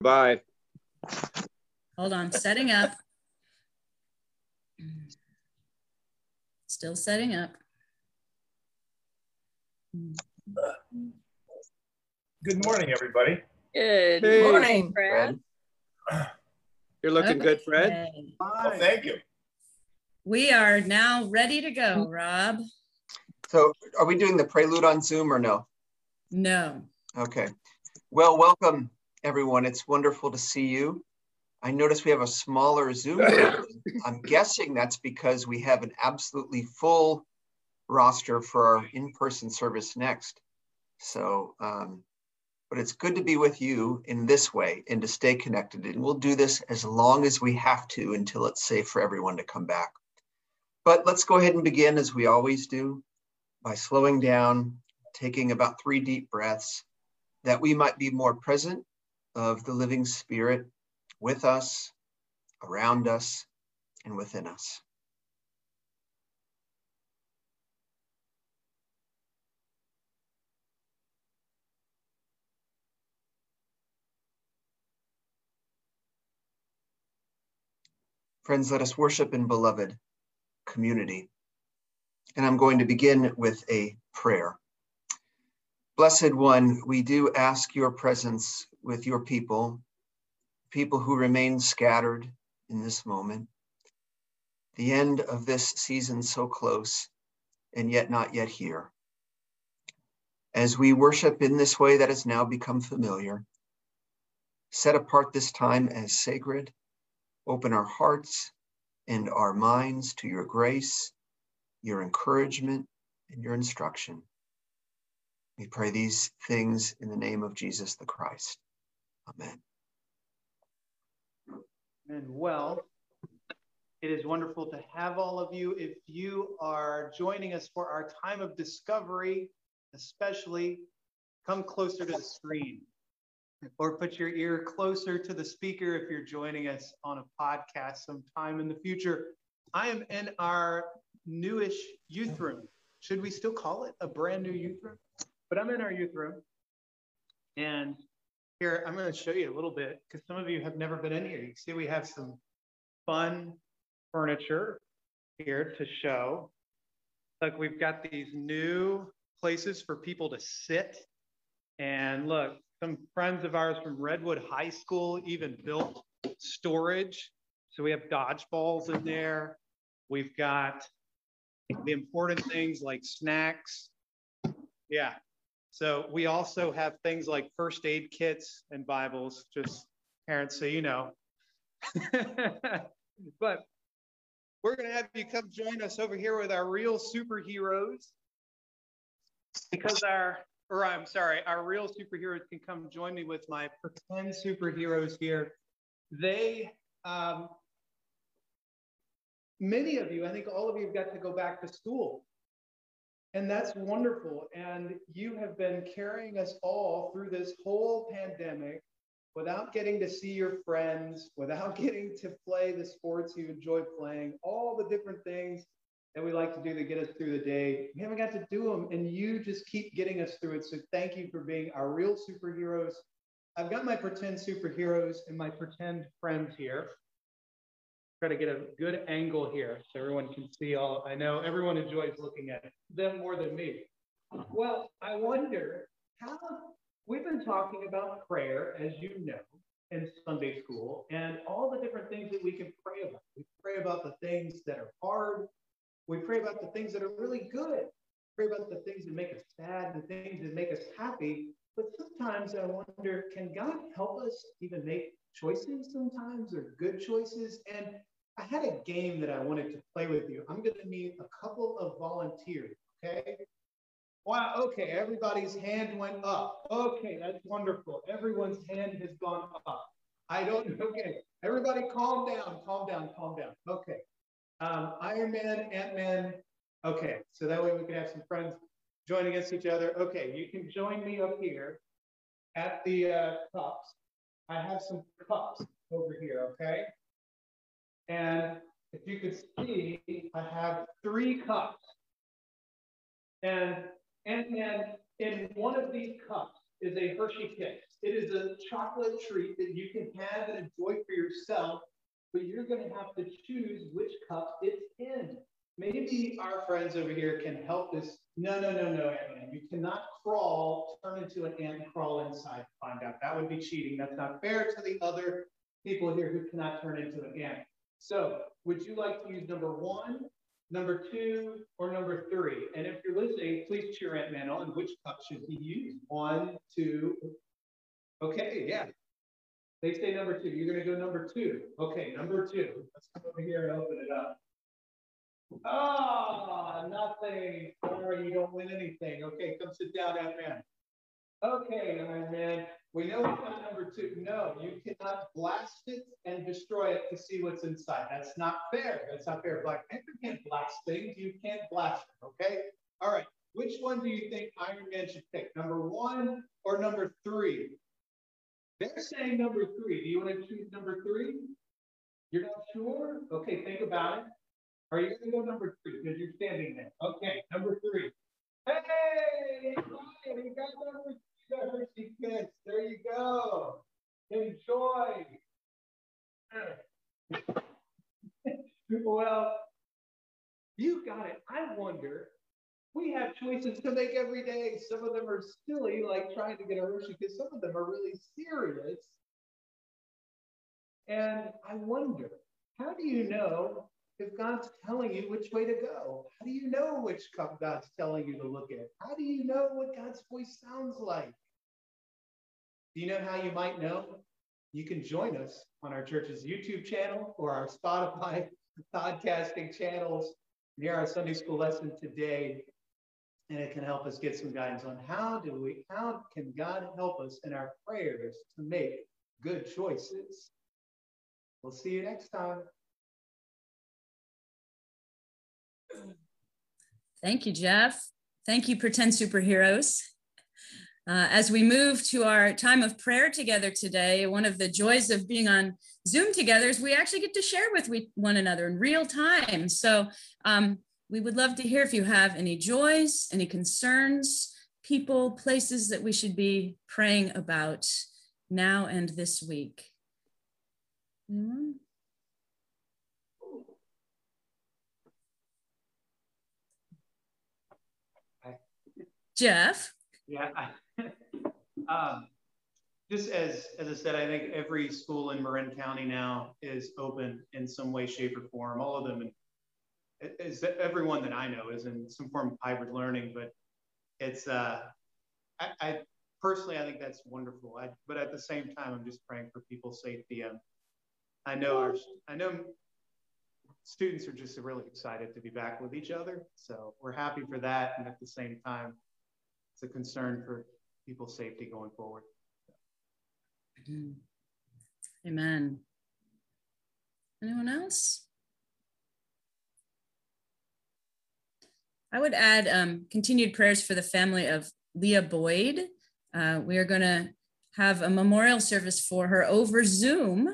Bye. Hold on, setting up. Still setting up. Good morning, everybody. Good Hey. morning, Fred. You're looking good, Fred. Okay. Well, thank you. We are now ready to go, Rob. So are we doing the prelude on Zoom or no? No. Okay. Well, welcome everyone. It's wonderful to see you. I notice we have a smaller Zoom. I'm guessing that's because we have an absolutely full roster for our in-person service next. So, um, but it's good to be with you in this way and to stay connected. And we'll do this as long as we have to until it's safe for everyone to come back. But let's go ahead and begin as we always do by slowing down, taking about three deep breaths, that we might be more present of the living spirit with us, around us, and within us. Friends, let us worship in beloved community. And I'm going to begin with a prayer. Blessed One, we do ask your presence with your people, people who remain scattered in this moment. The end of this season so close, and yet not yet here. As we worship in this way that has now become familiar, set apart this time as sacred, open our hearts and our minds to your grace, your encouragement, and your instruction. We pray these things in the name of Jesus the Christ. Amen. And well, it is wonderful to have all of you. If you are joining us for our time of discovery, especially come closer to the screen or put your ear closer to the speaker if you're joining us on a podcast sometime in the future. I am in our newish youth room. Should we still call it a brand new youth room? But I'm in our youth room. And here, I'm going to show you a little bit because some of you have never been in here. You see, we have some fun furniture here to show. Look, we've got these new places for people to sit. And look, some friends of ours from Redwood High School even built storage. So we have dodgeballs in there. We've got the important things like snacks. Yeah. So we also have things like first aid kits and Bibles, just parents so you know. but we're going to have you come join us over here with our real superheroes because our or I'm sorry, our real superheroes can come join me with my pretend superheroes here. They, um, many of you, I think all of you have got to go back to school. And that's wonderful. And you have been carrying us all through this whole pandemic without getting to see your friends, without getting to play the sports you enjoy playing, all the different things that we like to do to get us through the day. We haven't got to do them, and you just keep getting us through it. So thank you for being our real superheroes. I've got my pretend superheroes and my pretend friends here. Try to get a good angle here so everyone can see all. I know everyone enjoys looking at them more than me. Well, I wonder how we've been talking about prayer, as you know, in Sunday school, and all the different things that we can pray about. We pray about the things that are hard. We pray about the things that are really good. Pray about the things that make us sad, the things that make us happy. But sometimes I wonder, can God help us even make choices sometimes or good choices? And I had a game that I wanted to play with you. I'm going to need a couple of volunteers, okay? Wow, okay, everybody's hand went up. Okay, that's wonderful. Everyone's hand has gone up. I don't, okay, everybody calm down, calm down, calm down. Okay, um, Iron Man, Ant Man. Okay, so that way we can have some friends join against each other. Okay, you can join me up here at the uh, cups. I have some cups over here, okay? And if you could see, I have three cups. And Ant Man, in one of these cups is a Hershey Kiss. It is a chocolate treat that you can have and enjoy for yourself, but you're going to have to choose which cup it's in. Maybe our friends over here can help this. No, no, no, no, Ant-Man. You cannot crawl, turn into an ant, and crawl inside to find out. That would be cheating. That's not fair to the other people here who cannot turn into an ant. So would you like to use number one, number two, or number three? And if you're listening, please cheer Ant Man on. Which cup should he use? One, two. Okay, yeah. They say number two. You're going to go number two. Okay, number two. Let's come over here and open it up. Ah, oh, nothing. Sorry, you don't win anything. Okay, come sit down, Ant Man. Okay, Iron Man. We know it's number two. No, you cannot blast it and destroy it to see what's inside. That's not fair. That's not fair. Black Panther can't blast things. You can't blast them. Okay. All right. Which one do you think Iron Man should pick? Number one or number three? They're saying number three. Do you want to choose number three? You're not sure? Okay, think about it. Are you going to go number three because you're standing there? Okay, number three. Hey, Ryan, got number Hershey Kiss. There you go. Enjoy. well, you got it. I wonder. We have choices to make every day. Some of them are silly, like trying to get a Hershey Kiss. Some of them are really serious. And I wonder, how do you know if God's telling you which way to go? How do you know which cup God's telling you to look at? How do you know what God's voice sounds like? Do you know how you might know? You can join us on our church's YouTube channel or our Spotify podcasting channels near our Sunday school lesson today. And it can help us get some guidance on how do we, how can God help us in our prayers to make good choices? We'll see you next time. Thank you, Jeff. Thank you, Pretend Superheroes. Uh, as we move to our time of prayer together today, one of the joys of being on Zoom together is we actually get to share with we, one another in real time. So um, we would love to hear if you have any joys, any concerns, people, places that we should be praying about now and this week. Anyone? Jeff? Yeah, um, just as as I said, I think every school in Marin County now is open in some way, shape, or form. All of them, is everyone that I know is in some form of hybrid learning. But it's uh, I, I personally I think that's wonderful. I, but at the same time, I'm just praying for people's safety. Um, I know our I know students are just really excited to be back with each other. So we're happy for that, and at the same time, it's a concern for people's safety going forward. Amen. Anyone else? I would add um, continued prayers for the family of Leah Boyd. Uh, we are going to have a memorial service for her over Zoom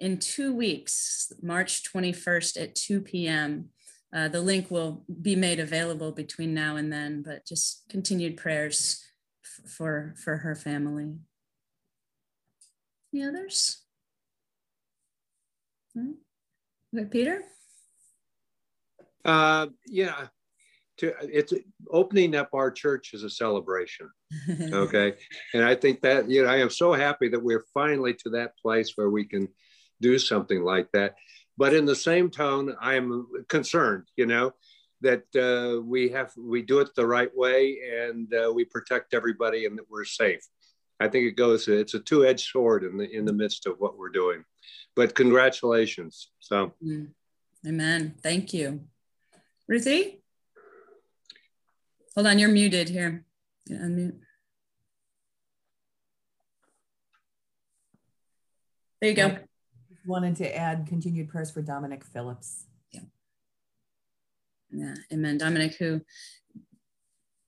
in two weeks, March 21st at 2 p.m. Uh, the link will be made available between now and then, but just continued prayers for, for her family. Any others? Hmm? Okay, Peter? Uh, yeah, to, it's opening up our church is a celebration. Okay. and I think that, you know, I am so happy that we're finally to that place where we can do something like that. But in the same tone, I'm concerned, you know, that uh, we have we do it the right way and uh, we protect everybody and that we're safe. I think it goes. It's a two-edged sword in the in the midst of what we're doing. But congratulations. So, mm. Amen. Thank you, Ruthie. Hold on, you're muted here. Yeah, unmute. There you go wanted to add continued prayers for Dominic Phillips. Yeah. Yeah. Amen. Dominic, who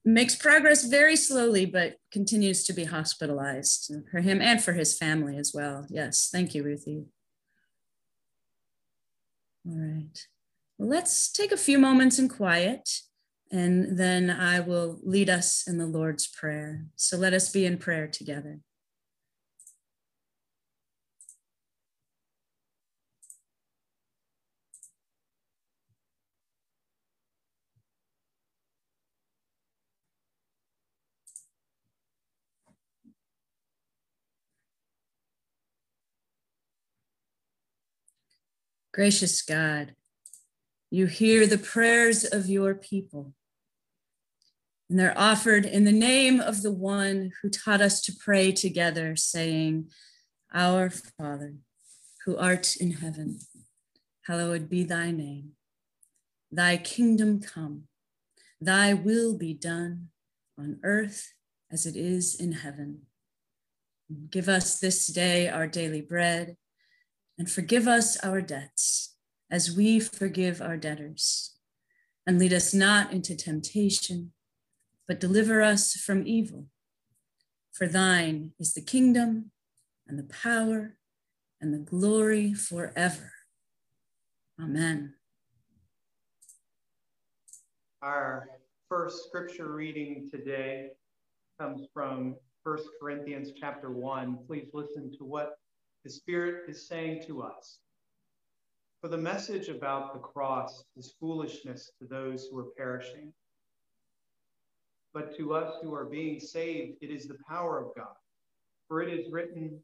makes progress very slowly, but continues to be hospitalized for him and for his family as well. Yes. Thank you, Ruthie. All right. Well, let's take a few moments in quiet and then I will lead us in the Lord's Prayer. So let us be in prayer together. Gracious God, you hear the prayers of your people. And they're offered in the name of the one who taught us to pray together, saying, Our Father, who art in heaven, hallowed be thy name. Thy kingdom come, thy will be done on earth as it is in heaven. Give us this day our daily bread, and forgive us our debts as we forgive our debtors. And lead us not into temptation, but deliver us from evil. For thine is the kingdom and the power and the glory forever. Amen. Our first scripture reading today comes from First Corinthians chapter 1. Please listen to what the Spirit is saying to us. For the message about the cross is foolishness to those who are perishing. But to us who are being saved, it is the power of God. For it is written,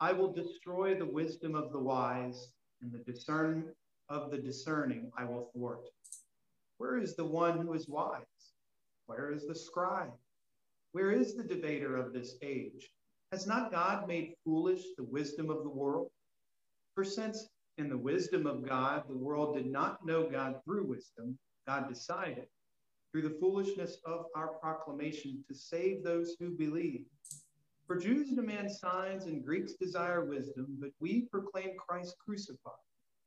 I will destroy the wisdom of the wise, and the discern of the discerning I will thwart. Where is the one who is wise? Where is the scribe? Where is the debater of this age? Has not God made foolish the wisdom of the world? For since in the wisdom of God the world did not know God through wisdom, God decided through the foolishness of our proclamation to save those who believe. For Jews demand signs and Greeks desire wisdom, but we proclaim Christ crucified,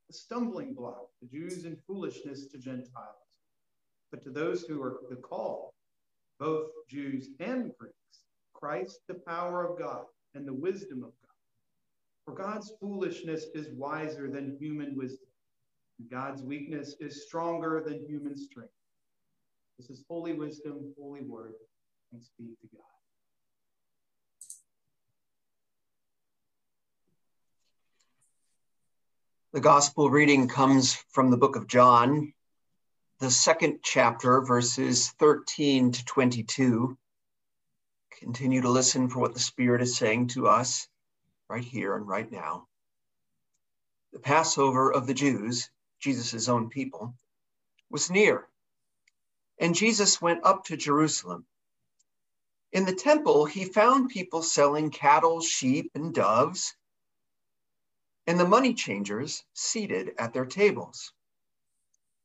a stumbling block to Jews and foolishness to Gentiles. But to those who are the called, both Jews and Greeks, Christ, the power of God and the wisdom of God. For God's foolishness is wiser than human wisdom. And God's weakness is stronger than human strength. This is holy wisdom, holy word. Thanks be to God. The gospel reading comes from the book of John, the second chapter, verses 13 to 22. Continue to listen for what the Spirit is saying to us right here and right now. The Passover of the Jews, Jesus' own people, was near, and Jesus went up to Jerusalem. In the temple, he found people selling cattle, sheep, and doves, and the money changers seated at their tables.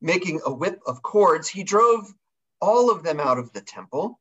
Making a whip of cords, he drove all of them out of the temple,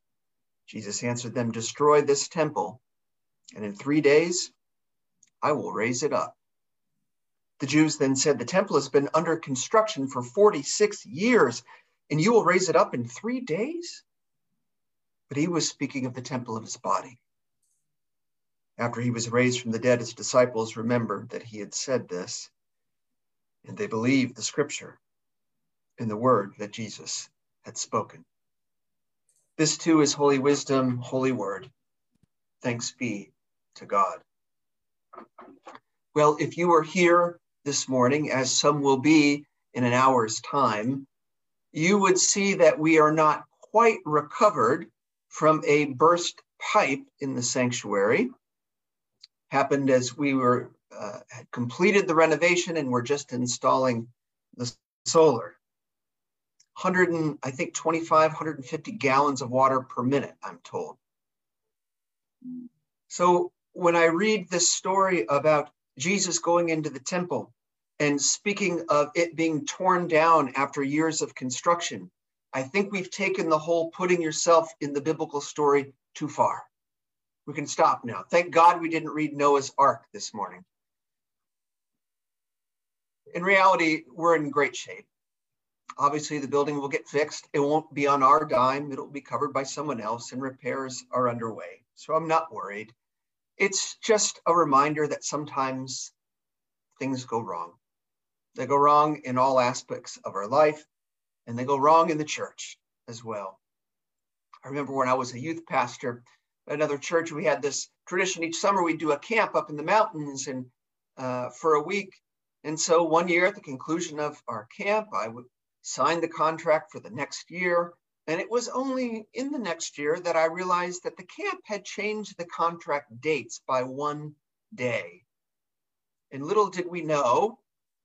Jesus answered them, Destroy this temple, and in three days I will raise it up. The Jews then said, The temple has been under construction for 46 years, and you will raise it up in three days? But he was speaking of the temple of his body. After he was raised from the dead, his disciples remembered that he had said this, and they believed the scripture in the word that Jesus had spoken. This too is holy wisdom, holy word. Thanks be to God. Well, if you are here this morning, as some will be in an hour's time, you would see that we are not quite recovered from a burst pipe in the sanctuary. Happened as we were uh, had completed the renovation and we're just installing the solar. 100 and I think 25, 150 gallons of water per minute, I'm told. So when I read this story about Jesus going into the temple and speaking of it being torn down after years of construction, I think we've taken the whole putting yourself in the biblical story too far. We can stop now. Thank God we didn't read Noah's Ark this morning. In reality, we're in great shape. Obviously, the building will get fixed. It won't be on our dime. It'll be covered by someone else, and repairs are underway. So I'm not worried. It's just a reminder that sometimes things go wrong. They go wrong in all aspects of our life, and they go wrong in the church as well. I remember when I was a youth pastor at another church, we had this tradition each summer we'd do a camp up in the mountains and uh, for a week. And so one year at the conclusion of our camp, I would sign the contract for the next year. And it was only in the next year that I realized that the camp had changed the contract dates by one day. And little did we know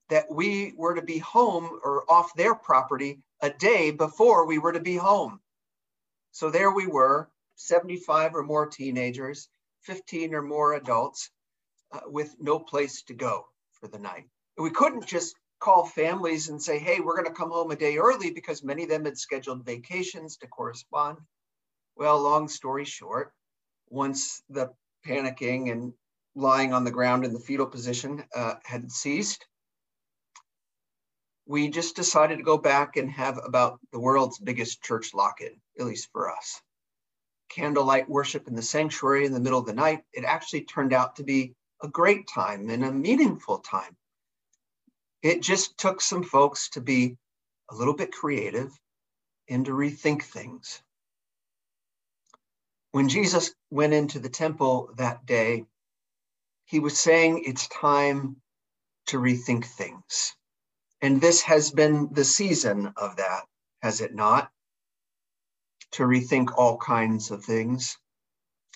that we were to be home or off their property a day before we were to be home. So there we were, 75 or more teenagers, 15 or more adults, uh, with no place to go for the night. We couldn't just call families and say, hey, we're going to come home a day early because many of them had scheduled vacations to correspond. Well, long story short, once the panicking and lying on the ground in the fetal position uh, had ceased, we just decided to go back and have about the world's biggest church lock-in, at least for us. Candlelight worship in the sanctuary in the middle of the night. It actually turned out to be a great time and a meaningful time. It just took some folks to be a little bit creative and to rethink things. When Jesus went into the temple that day, he was saying it's time to rethink things. And this has been the season of that, has it not? To rethink all kinds of things,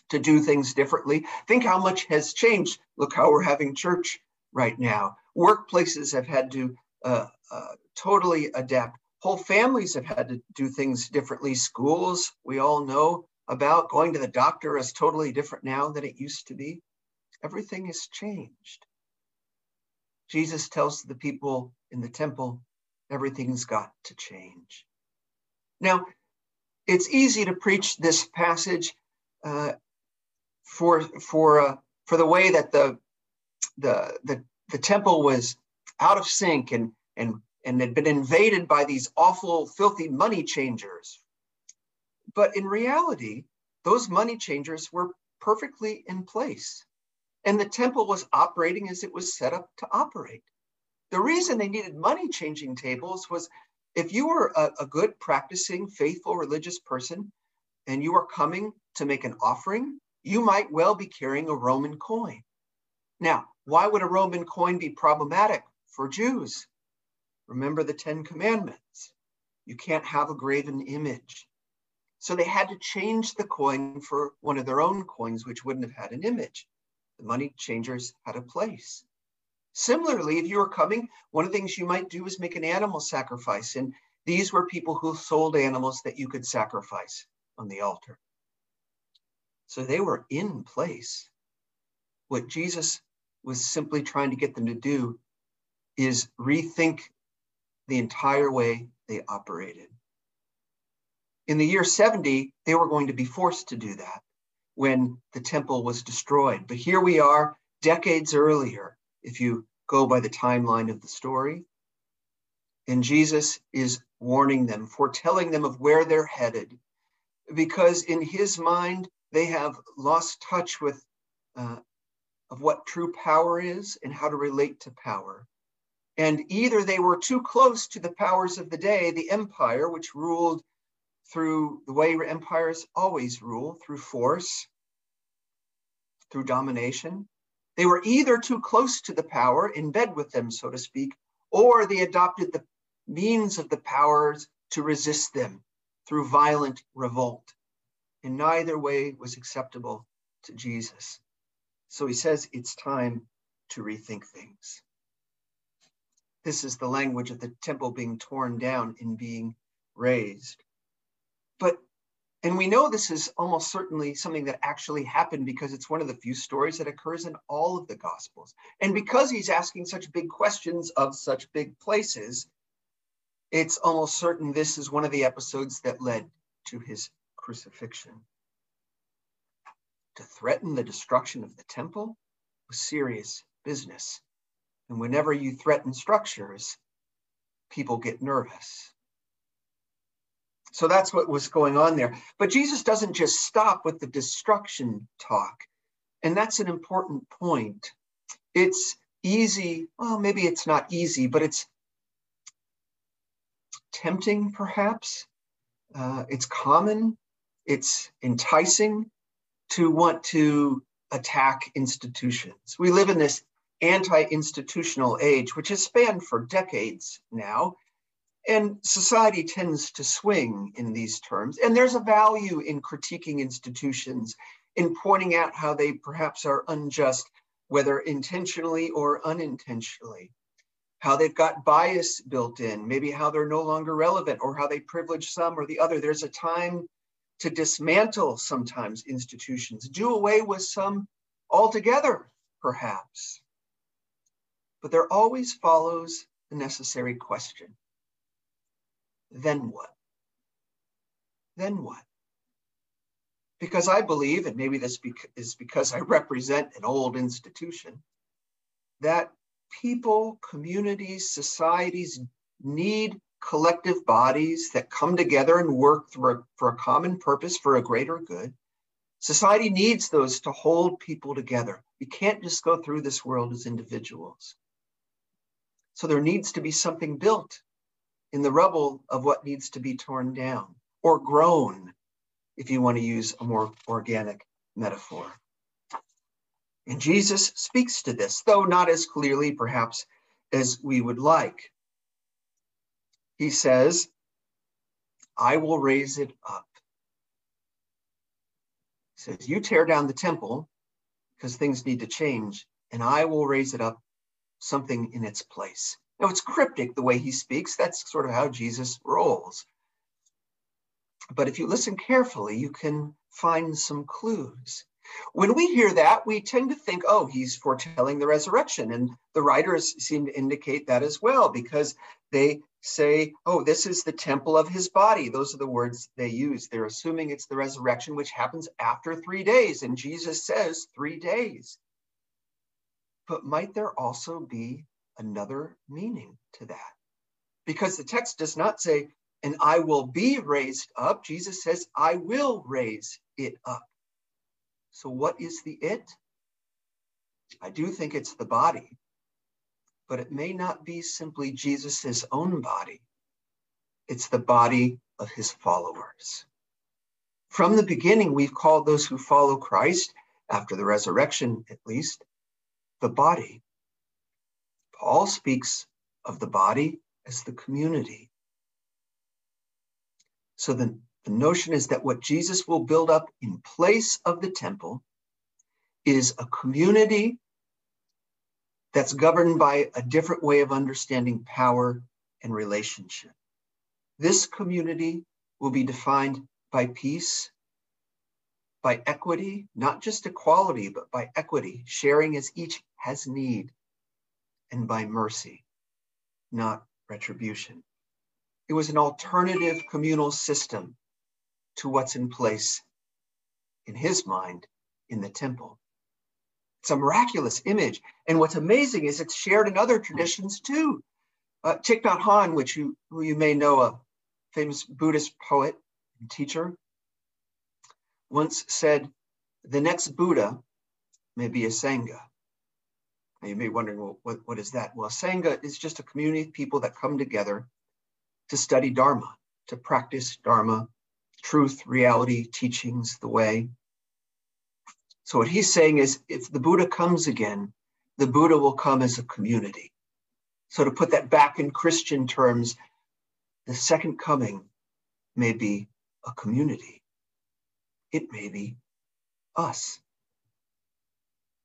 to do things differently. Think how much has changed. Look how we're having church right now. Workplaces have had to uh, uh, totally adapt. Whole families have had to do things differently. Schools, we all know about going to the doctor is totally different now than it used to be. Everything has changed. Jesus tells the people in the temple, everything's got to change. Now, it's easy to preach this passage uh, for for uh, for the way that the, the the the temple was out of sync and and and had been invaded by these awful, filthy money changers. But in reality, those money changers were perfectly in place. And the temple was operating as it was set up to operate. The reason they needed money changing tables was if you were a, a good, practicing, faithful, religious person and you were coming to make an offering, you might well be carrying a Roman coin. Now, why would a Roman coin be problematic for Jews? Remember the Ten Commandments. You can't have a graven image. So they had to change the coin for one of their own coins, which wouldn't have had an image. The money changers had a place. Similarly, if you were coming, one of the things you might do is make an animal sacrifice. And these were people who sold animals that you could sacrifice on the altar. So they were in place. What Jesus was simply trying to get them to do is rethink the entire way they operated. In the year 70, they were going to be forced to do that when the temple was destroyed. But here we are, decades earlier, if you go by the timeline of the story. And Jesus is warning them, foretelling them of where they're headed, because in his mind, they have lost touch with uh, of what true power is and how to relate to power. And either they were too close to the powers of the day, the empire, which ruled through the way empires always rule, through force, through domination. They were either too close to the power, in bed with them, so to speak, or they adopted the means of the powers to resist them through violent revolt. And neither way was acceptable to Jesus. So he says it's time to rethink things. This is the language of the temple being torn down and being raised. But, and we know this is almost certainly something that actually happened because it's one of the few stories that occurs in all of the Gospels. And because he's asking such big questions of such big places, it's almost certain this is one of the episodes that led to his crucifixion. To threaten the destruction of the temple was serious business. And whenever you threaten structures, people get nervous. So that's what was going on there. But Jesus doesn't just stop with the destruction talk. And that's an important point. It's easy. Well, maybe it's not easy, but it's tempting, perhaps. Uh, it's common. It's enticing to want to attack institutions. We live in this anti institutional age, which has spanned for decades now. And society tends to swing in these terms. And there's a value in critiquing institutions, in pointing out how they perhaps are unjust, whether intentionally or unintentionally, how they've got bias built in, maybe how they're no longer relevant or how they privilege some or the other. There's a time to dismantle sometimes institutions, do away with some altogether, perhaps. But there always follows the necessary question then what? Then what? Because I believe, and maybe this is because I represent an old institution, that people, communities, societies need collective bodies that come together and work a, for a common purpose for a greater good. Society needs those to hold people together. We can't just go through this world as individuals. So there needs to be something built in the rubble of what needs to be torn down or grown, if you want to use a more organic metaphor. And Jesus speaks to this, though not as clearly, perhaps, as we would like. He says, I will raise it up. He says, You tear down the temple because things need to change, and I will raise it up something in its place. Now, it's cryptic the way he speaks. That's sort of how Jesus rolls. But if you listen carefully, you can find some clues. When we hear that, we tend to think, oh, he's foretelling the resurrection. And the writers seem to indicate that as well, because they say, oh, this is the temple of his body. Those are the words they use. They're assuming it's the resurrection, which happens after three days. And Jesus says three days. But might there also be another meaning to that. Because the text does not say, and I will be raised up. Jesus says, I will raise it up. So, what is the it? I do think it's the body, but it may not be simply Jesus's own body. It's the body of his followers. From the beginning, we've called those who follow Christ, after the resurrection at least, the body. Paul speaks of the body as the community. So the, the notion is that what Jesus will build up in place of the temple is a community that's governed by a different way of understanding power and relationship. This community will be defined by peace, by equity, not just equality, but by equity, sharing as each has need, and by mercy, not retribution. It was an alternative communal system to what's in place in his mind in the temple. It's a miraculous image. And what's amazing is it's shared in other traditions too. Uh, Thich Nhat Hanh, which you, who you may know, a famous Buddhist poet and teacher, once said, the next Buddha may be a Sangha. Now you may be wondering, well, what, what is that? Well, Sangha is just a community of people that come together to study Dharma, to practice Dharma, truth, reality, teachings, the way. So what he's saying is if the Buddha comes again, the Buddha will come as a community. So to put that back in Christian terms, the second coming may be a community. It may be us.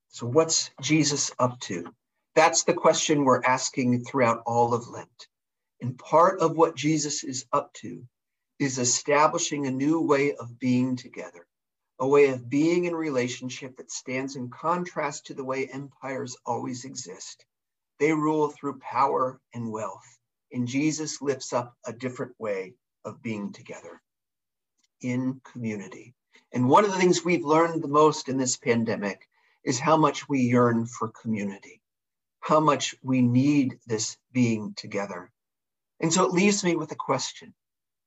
So, what's Jesus up to? That's the question we're asking throughout all of Lent. And part of what Jesus is up to is establishing a new way of being together, a way of being in relationship that stands in contrast to the way empires always exist. They rule through power and wealth. And Jesus lifts up a different way of being together in community. And one of the things we've learned the most in this pandemic is how much we yearn for community, how much we need this being together. And so it leaves me with a question.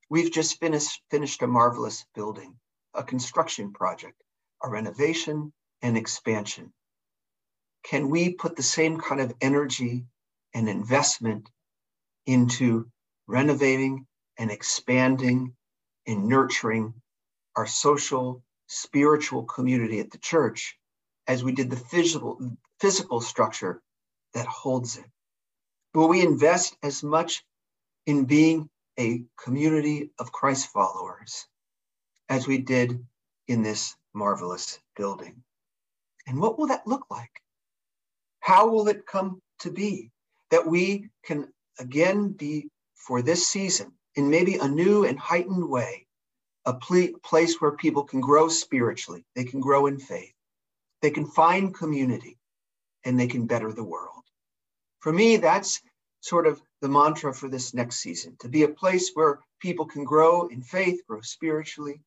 We've just finished, finished a marvelous building, a construction project, a renovation and expansion. can we put the same kind of energy and investment into renovating and expanding and nurturing our social, spiritual community at the church as we did the physical, physical structure that holds it? Will we invest as much in being a community of Christ followers as we did in this marvelous building? And what will that look like? How will it come to be that we can again be for this season in maybe a new and heightened way, a ple- place where people can grow spiritually, they can grow in faith, they can find community, and they can better the world. For me, that's sort of the mantra for this next season to be a place where people can grow in faith, grow spiritually,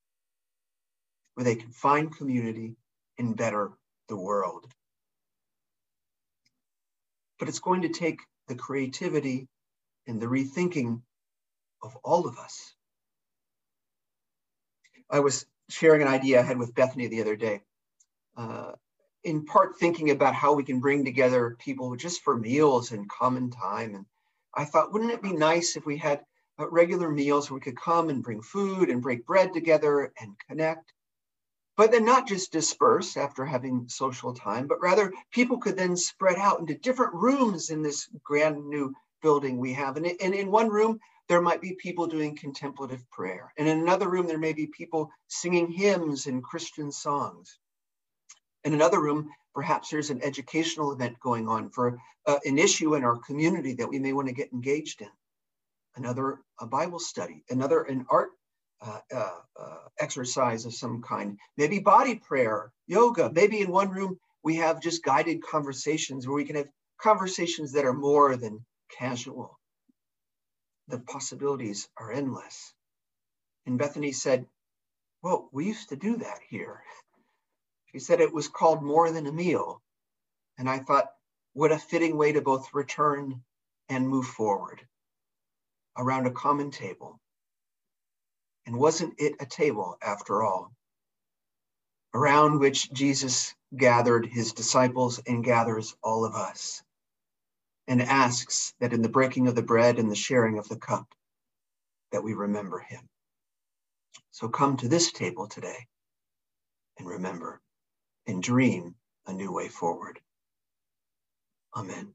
where they can find community and better the world. But it's going to take the creativity and the rethinking of all of us. I was sharing an idea I had with Bethany the other day. Uh, in part thinking about how we can bring together people just for meals and common time. And I thought, wouldn't it be nice if we had uh, regular meals where we could come and bring food and break bread together and connect? But then not just disperse after having social time, but rather people could then spread out into different rooms in this grand new building we have. And, and in one room, there might be people doing contemplative prayer. And in another room, there may be people singing hymns and Christian songs. In another room, perhaps there's an educational event going on for uh, an issue in our community that we may want to get engaged in. Another, a Bible study, another, an art uh, uh, uh, exercise of some kind, maybe body prayer, yoga. Maybe in one room, we have just guided conversations where we can have conversations that are more than casual. The possibilities are endless. And Bethany said, Well, we used to do that here. She said it was called more than a meal. And I thought, what a fitting way to both return and move forward around a common table. And wasn't it a table after all, around which Jesus gathered his disciples and gathers all of us and asks that in the breaking of the bread and the sharing of the cup, that we remember him. So come to this table today and remember and dream a new way forward. Amen.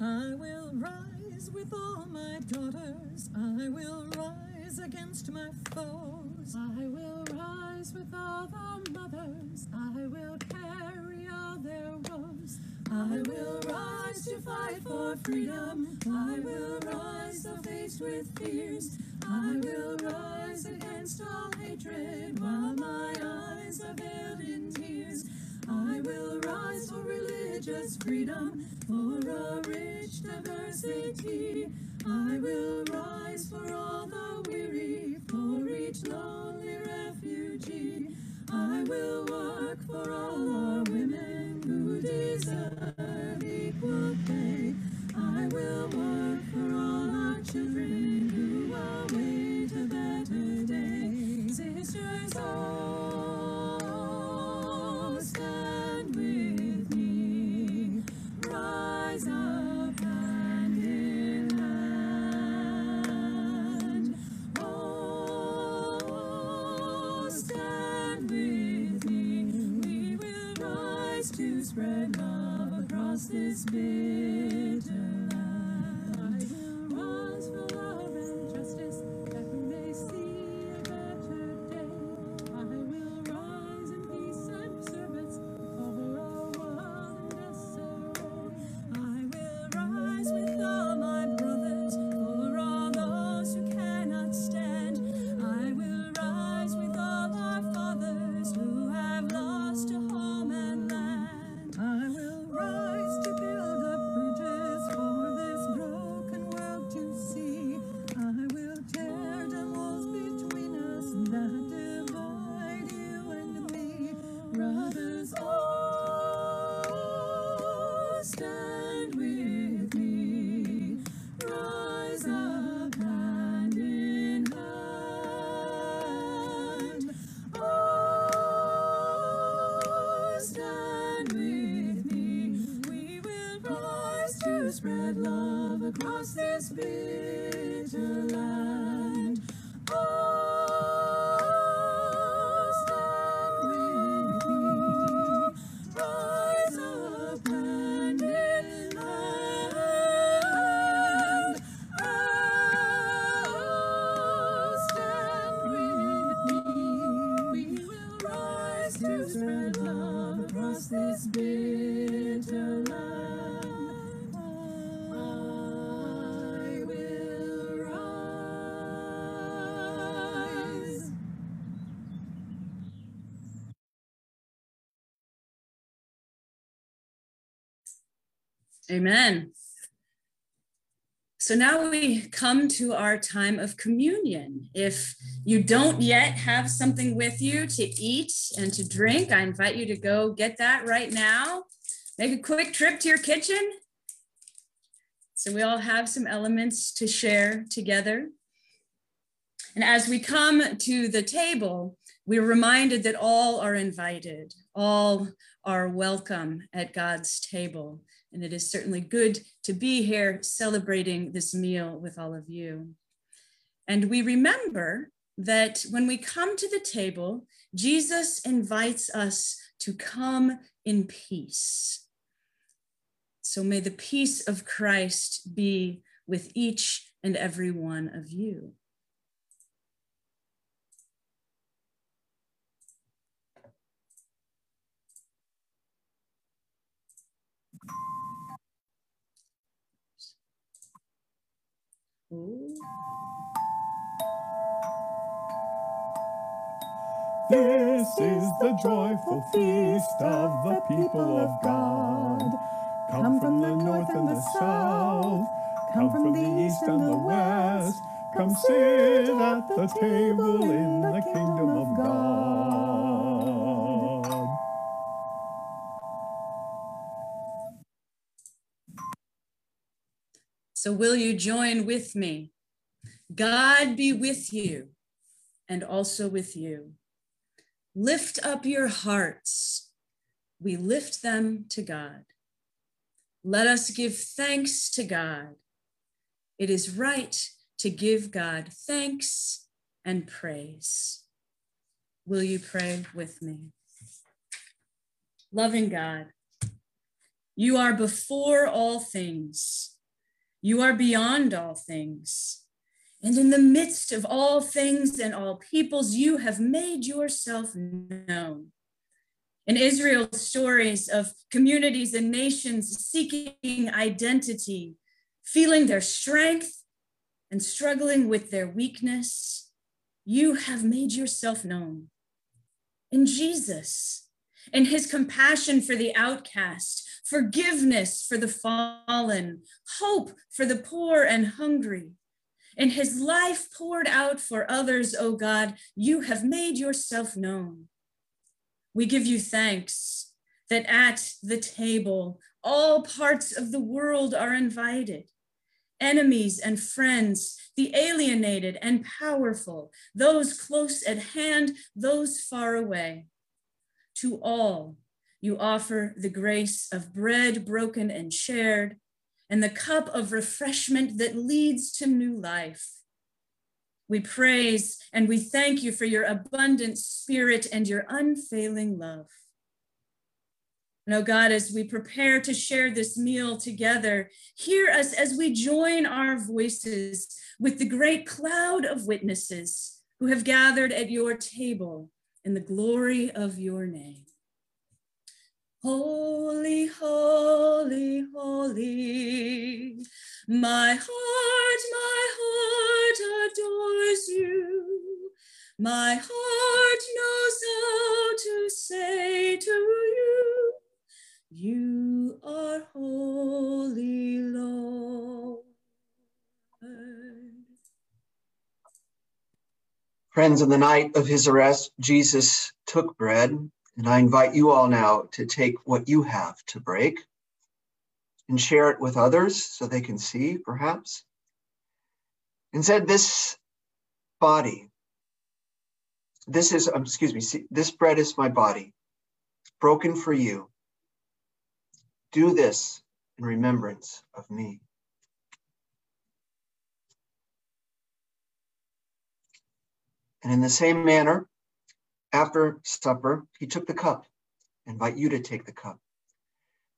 I will rise with all my daughters. I will rise against my foes. I will rise with all the mothers. I will carry all their woes. I will rise to fight for freedom. I will rise though faced with fears. I will rise against all hatred while my eyes are veiled in tears. I will rise for religious freedom, for a rich diversity. I will rise for all the weary, for each lonely refugee. I will work for all our women who deserve equal pay. Amen. So now we come to our time of communion. If you don't yet have something with you to eat and to drink, I invite you to go get that right now. Make a quick trip to your kitchen. So we all have some elements to share together. And as we come to the table, we're reminded that all are invited, all are welcome at God's table. And it is certainly good to be here celebrating this meal with all of you. And we remember that when we come to the table, Jesus invites us to come in peace. So may the peace of Christ be with each and every one of you. This is the joyful feast of the people of God. Come from the north and the south, come from the east and the west. Come sit at the table in the kingdom of God. So, will you join with me? God be with you and also with you. Lift up your hearts. We lift them to God. Let us give thanks to God. It is right to give God thanks and praise. Will you pray with me? Loving God, you are before all things. You are beyond all things. And in the midst of all things and all peoples, you have made yourself known. In Israel's stories of communities and nations seeking identity, feeling their strength and struggling with their weakness, you have made yourself known. In Jesus, in his compassion for the outcast, forgiveness for the fallen, hope for the poor and hungry. In his life poured out for others, O God, you have made yourself known. We give you thanks that at the table, all parts of the world are invited enemies and friends, the alienated and powerful, those close at hand, those far away. To all, you offer the grace of bread broken and shared, and the cup of refreshment that leads to new life. We praise and we thank you for your abundant spirit and your unfailing love. And oh God, as we prepare to share this meal together, hear us as we join our voices with the great cloud of witnesses who have gathered at your table in the glory of your name. Holy, holy, holy, my heart, my heart adores you. My heart knows how to say to you, you are holy, Lord. Friends, in the night of his arrest, Jesus took bread, and I invite you all now to take what you have to break and share it with others so they can see, perhaps. And said, This body, this is, um, excuse me, see, this bread is my body, broken for you. Do this in remembrance of me. And in the same manner, after supper, he took the cup. I invite you to take the cup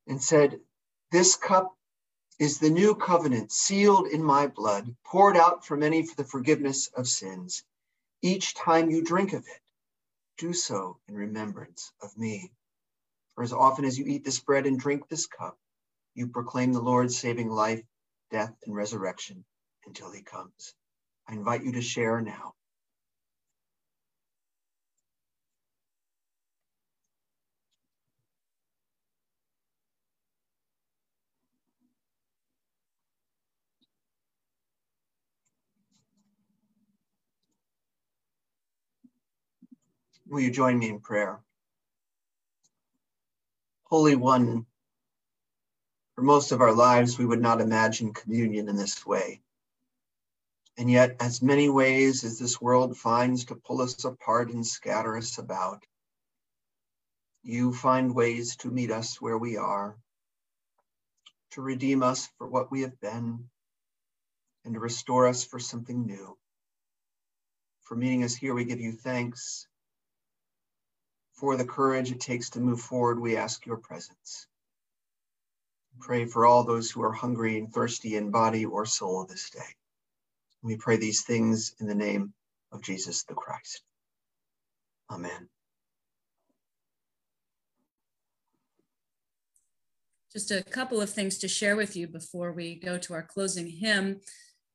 and said, This cup is the new covenant sealed in my blood, poured out for many for the forgiveness of sins. Each time you drink of it, do so in remembrance of me. For as often as you eat this bread and drink this cup, you proclaim the Lord's saving life, death, and resurrection until he comes. I invite you to share now. Will you join me in prayer? Holy One, for most of our lives, we would not imagine communion in this way. And yet, as many ways as this world finds to pull us apart and scatter us about, you find ways to meet us where we are, to redeem us for what we have been, and to restore us for something new. For meeting us here, we give you thanks for the courage it takes to move forward, we ask your presence. Pray for all those who are hungry and thirsty in body or soul this day. We pray these things in the name of Jesus the Christ. Amen. Just a couple of things to share with you before we go to our closing hymn.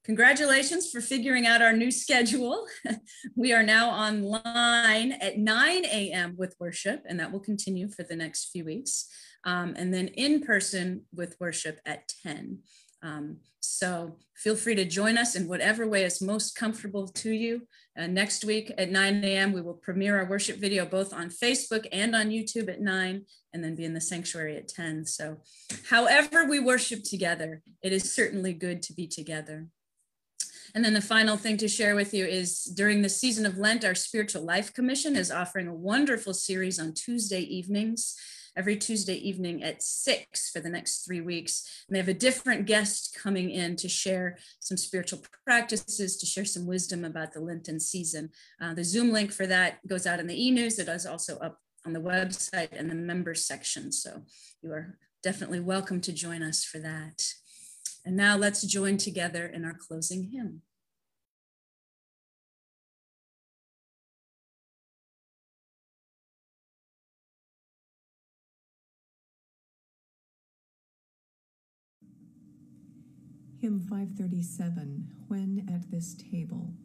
Congratulations for figuring out our new schedule. we are now online at 9 a.m. with worship, and that will continue for the next few weeks. Um, and then in person with worship at 10. Um, so feel free to join us in whatever way is most comfortable to you. Uh, next week at 9 a.m., we will premiere our worship video both on Facebook and on YouTube at 9, and then be in the sanctuary at 10. So, however, we worship together, it is certainly good to be together. And then the final thing to share with you is during the season of Lent, our Spiritual Life Commission is offering a wonderful series on Tuesday evenings, every Tuesday evening at six for the next three weeks. And they have a different guest coming in to share some spiritual practices, to share some wisdom about the Lenten season. Uh, the Zoom link for that goes out in the e news. It is also up on the website and the members section. So you are definitely welcome to join us for that. And now let's join together in our closing hymn. Hymn 537 When at This Table.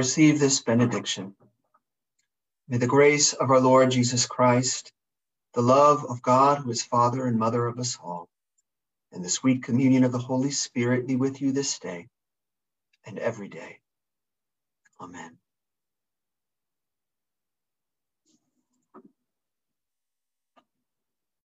Receive this benediction. May the grace of our Lord Jesus Christ, the love of God, who is Father and Mother of us all, and the sweet communion of the Holy Spirit be with you this day and every day. Amen.